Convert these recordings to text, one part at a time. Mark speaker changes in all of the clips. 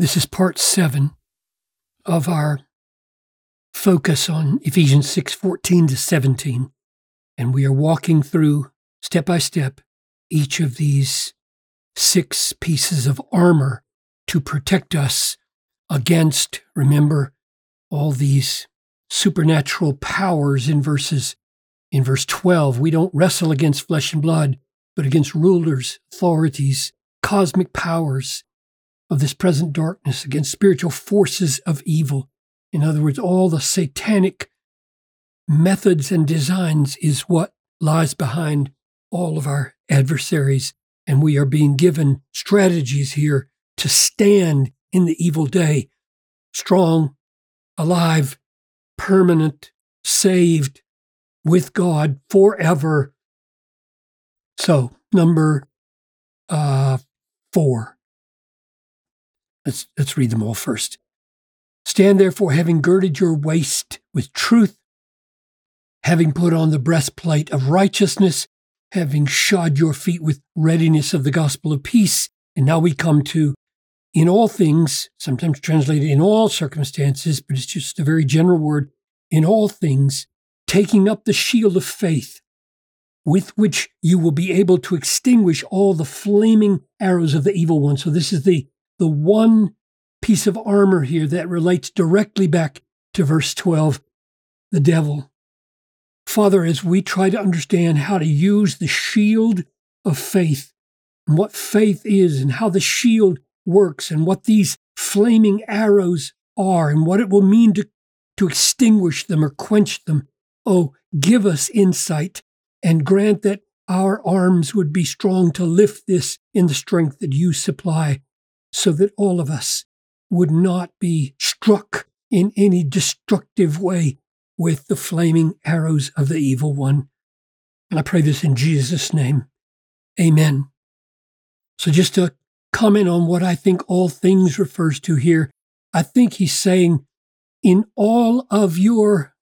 Speaker 1: This is part seven of our focus on Ephesians 6 14 to 17. And we are walking through step by step each of these six pieces of armor to protect us against, remember, all these supernatural powers in verses in verse 12 we don't wrestle against flesh and blood but against rulers authorities cosmic powers of this present darkness, against spiritual forces of evil. In other words, all the satanic methods and designs is what lies behind all of our adversaries. And we are being given strategies here to stand in the evil day, strong, alive, permanent, saved with God forever. So, number uh, four Let's, let's read them all first. Stand therefore, having girded your waist with truth, having put on the breastplate of righteousness, having shod your feet with readiness of the gospel of peace. And now we come to in all things, sometimes translated in all circumstances, but it's just a very general word, in all things, taking up the shield of faith, with which you will be able to extinguish all the flaming arrows of the evil one. So this is the the one piece of armor here that relates directly back to verse 12 the devil. Father, as we try to understand how to use the shield of faith and what faith is and how the shield works and what these flaming arrows are and what it will mean to, to extinguish them or quench them, oh, give us insight and grant that our arms would be strong to lift this in the strength that you supply so that all of us would not be struck in any destructive way with the flaming arrows of the evil one. And I pray this in Jesus' name. Amen. So, just to comment on what I think all things refers to here, I think he's saying, in all of your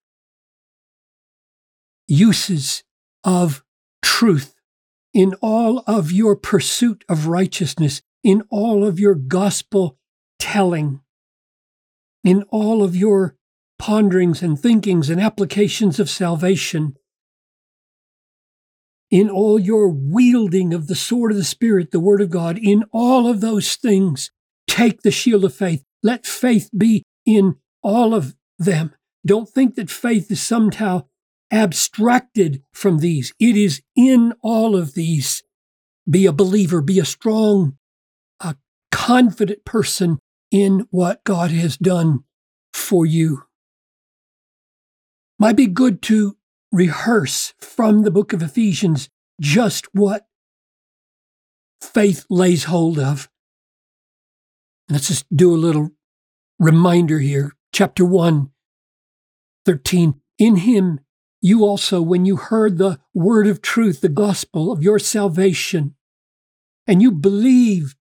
Speaker 1: uses of truth, in all of your pursuit of righteousness, in all of your gospel telling, in all of your ponderings and thinkings and applications of salvation, in all your wielding of the sword of the Spirit, the Word of God, in all of those things, take the shield of faith. Let faith be in all of them. Don't think that faith is somehow abstracted from these. It is in all of these. Be a believer, be a strong confident person in what God has done for you. Might be good to rehearse from the book of Ephesians just what faith lays hold of. Let's just do a little reminder here. Chapter 1, 13. In him, you also, when you heard the word of truth, the gospel of your salvation, and you believed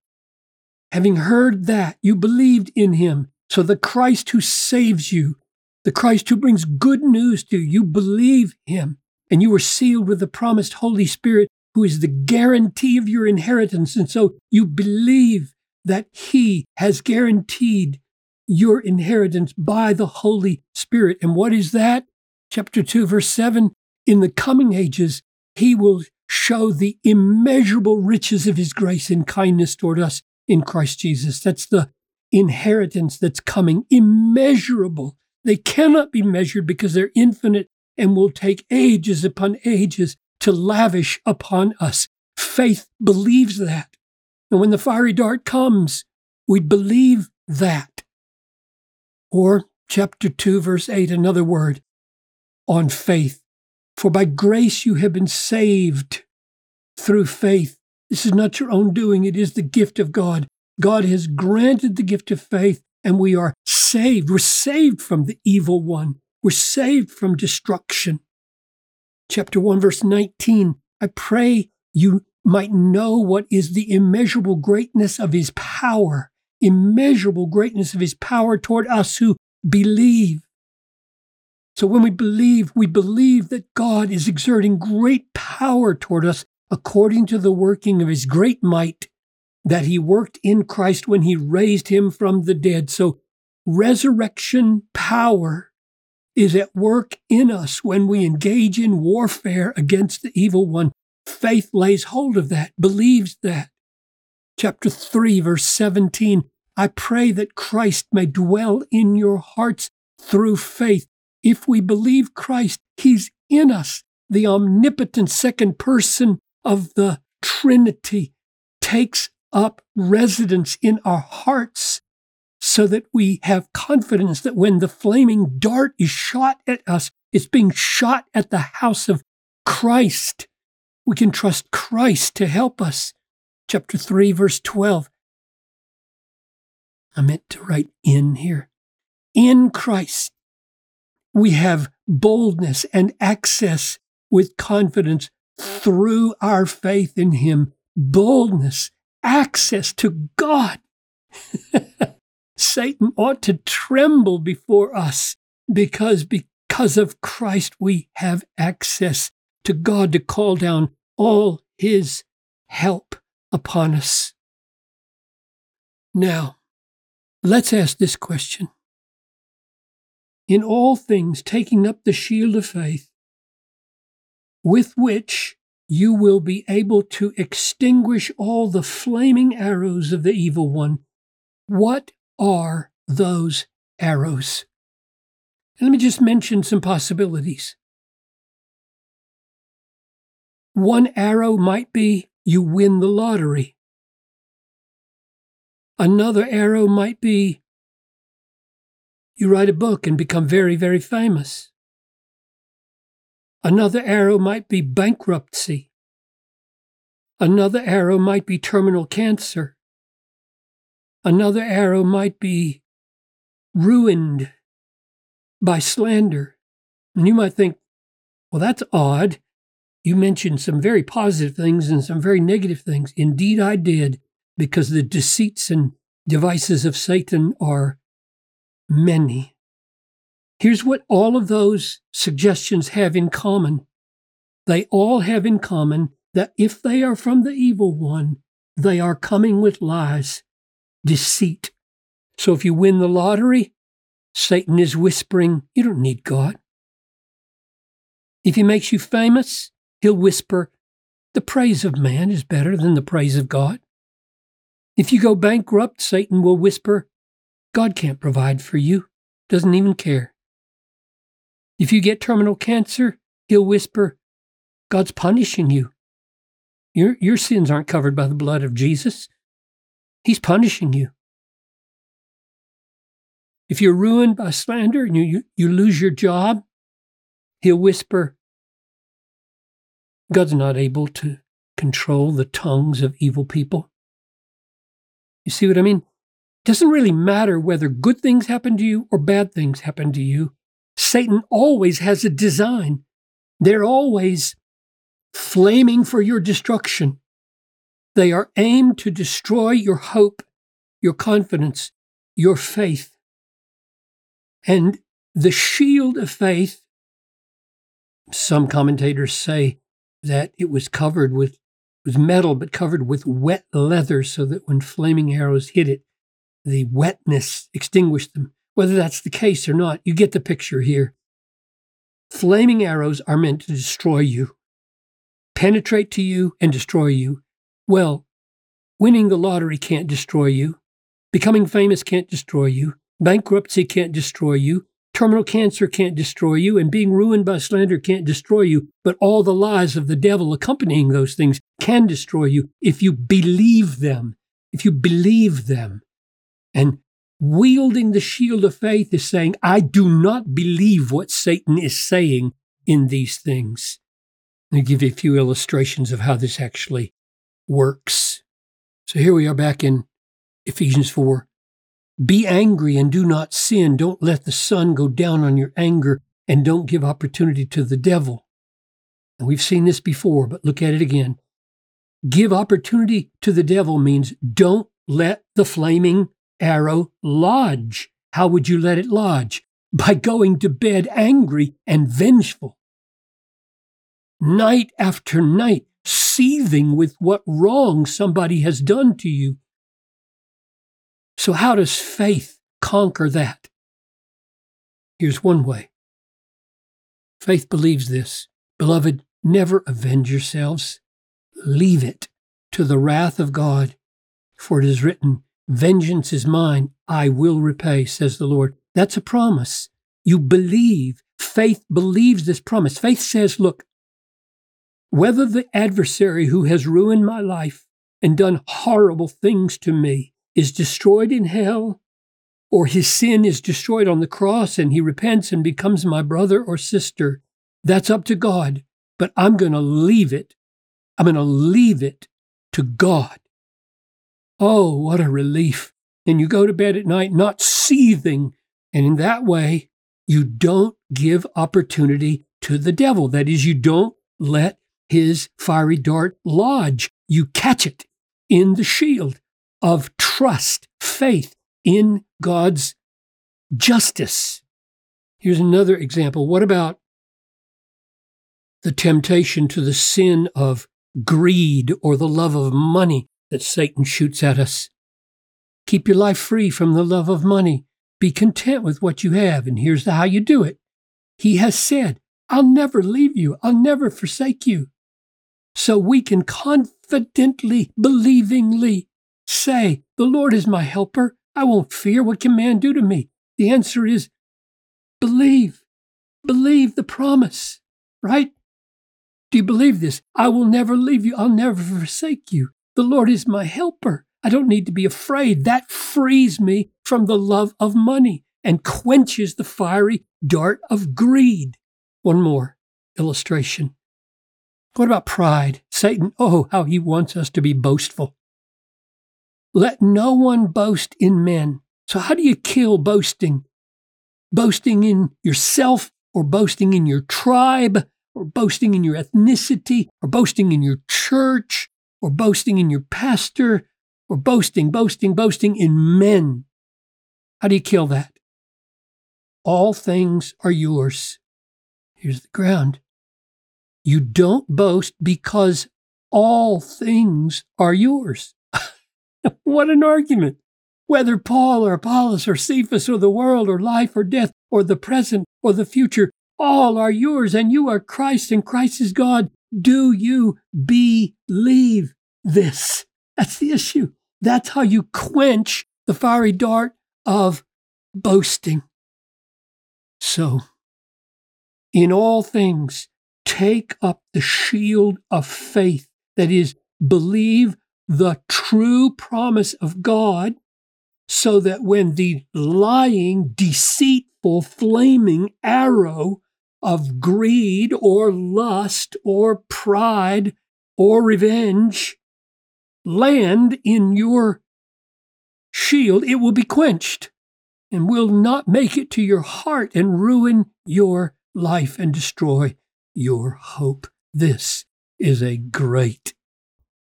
Speaker 1: Having heard that, you believed in him. So the Christ who saves you, the Christ who brings good news to you, you believe him. And you were sealed with the promised Holy Spirit, who is the guarantee of your inheritance. And so you believe that he has guaranteed your inheritance by the Holy Spirit. And what is that? Chapter 2, verse 7 In the coming ages, he will show the immeasurable riches of his grace and kindness toward us in Christ Jesus. That's the inheritance that's coming, immeasurable. They cannot be measured because they're infinite and will take ages upon ages to lavish upon us. Faith believes that. And when the fiery dart comes, we believe that. Or chapter 2, verse 8, another word on faith. For by grace you have been saved through faith. This is not your own doing, it is the gift of God. God has granted the gift of faith, and we are saved. We're saved from the evil one, we're saved from destruction. Chapter 1, verse 19 I pray you might know what is the immeasurable greatness of his power, immeasurable greatness of his power toward us who believe. So when we believe, we believe that God is exerting great power toward us according to the working of his great might, that he worked in Christ when he raised him from the dead. So resurrection power is at work in us when we engage in warfare against the evil one. Faith lays hold of that, believes that. Chapter 3, verse 17 I pray that Christ may dwell in your hearts through faith. If we believe Christ, He's in us. The omnipotent second person of the Trinity takes up residence in our hearts so that we have confidence that when the flaming dart is shot at us, it's being shot at the house of Christ. We can trust Christ to help us. Chapter 3, verse 12. I meant to write in here. In Christ, we have boldness and access with confidence through our faith in Him. Boldness, access to God. Satan ought to tremble before us because because of Christ we have access to God to call down all his help upon us. Now, let's ask this question. In all things, taking up the shield of faith, with which you will be able to extinguish all the flaming arrows of the evil one. What are those arrows? let me just mention some possibilities. One arrow might be you win the lottery. Another arrow might be you write a book and become very, very famous. Another arrow might be bankruptcy. Another arrow might be terminal cancer. Another arrow might be ruined by slander. And you might think, well, that's odd. You mentioned some very positive things and some very negative things. Indeed, I did, because the deceits and devices of Satan are many. Here's what all of those suggestions have in common they all have in common that if they are from the evil one, they are coming with lies deceit. So if you win the lottery, Satan is whispering, You don't need God. If he makes you famous, he'll whisper, The praise of man is better than the praise of God. If you go bankrupt, Satan will whisper, God can't provide for you, doesn't even care. If you get terminal cancer, he'll whisper, God's punishing you. Your, your sins aren't covered by the blood of Jesus. He's punishing you. If you're ruined by slander and you, you, you lose your job, he'll whisper, God's not able to control the tongues of evil people. You see what I mean? It doesn't really matter whether good things happen to you or bad things happen to you. Satan always has a design. They're always flaming for your destruction. They are aimed to destroy your hope, your confidence, your faith. And the shield of faith, some commentators say that it was covered with was metal but covered with wet leather so that when flaming arrows hit it, the wetness extinguished them. Whether that's the case or not, you get the picture here. Flaming arrows are meant to destroy you, penetrate to you, and destroy you. Well, winning the lottery can't destroy you. Becoming famous can't destroy you. Bankruptcy can't destroy you. Terminal cancer can't destroy you. And being ruined by slander can't destroy you. But all the lies of the devil accompanying those things can destroy you if you believe them. If you believe them. And wielding the shield of faith is saying, I do not believe what Satan is saying in these things. Let me give you a few illustrations of how this actually works. So here we are back in Ephesians 4. Be angry and do not sin. Don't let the sun go down on your anger and don't give opportunity to the devil. And we've seen this before, but look at it again. Give opportunity to the devil means don't let the flaming arrow lodge. How would you let it lodge? By going to bed angry and vengeful night after night, seething with what wrong somebody has done to you. So, how does faith conquer that? Here's one way faith believes this. Beloved, never avenge yourselves. Leave it to the wrath of God. For it is written, Vengeance is mine, I will repay, says the Lord. That's a promise. You believe. Faith believes this promise. Faith says, Look, whether the adversary who has ruined my life and done horrible things to me is destroyed in hell, or his sin is destroyed on the cross and he repents and becomes my brother or sister, that's up to God. But I'm going to leave it. I'm going to leave it to God. Oh, what a relief. And you go to bed at night not seething. And in that way, you don't give opportunity to the devil. That is, you don't let his fiery dart lodge. You catch it in the shield of trust, faith in God's justice. Here's another example. What about the temptation to the sin of greed or the love of money that Satan shoots at us? Keep your life free from the love of money. Be content with what you have, and here's how you do it. He has said, I'll never leave you, I'll never forsake you. So we can confidently, believingly say, The Lord is my helper. I won't fear. What can man do to me? The answer is believe. Believe the promise, right? Do you believe this? I will never leave you. I'll never forsake you. The Lord is my helper. I don't need to be afraid. That frees me from the love of money and quenches the fiery dart of greed. One more illustration. What about pride? Satan, oh, how he wants us to be boastful. Let no one boast in men. So, how do you kill boasting? Boasting in yourself, or boasting in your tribe, or boasting in your ethnicity, or boasting in your church, or boasting in your pastor, or boasting, boasting, boasting in men. How do you kill that? All things are yours. Here's the ground. You don't boast because all things are yours. what an argument! Whether Paul or Apollos or Cephas or the world or life or death or the present or the future, all are yours and you are Christ and Christ is God. Do you believe this? That's the issue. That's how you quench the fiery dart of boasting. So, in all things, take up the shield of faith. That is, believe the true promise of God, so that when the lying, deceitful, flaming arrow of greed or lust or pride or revenge land in your shield, it will be quenched and will not make it to your heart and ruin your life and destroy your hope. This is a great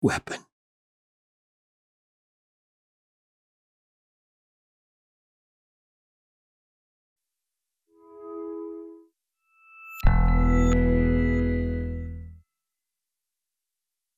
Speaker 1: weapon.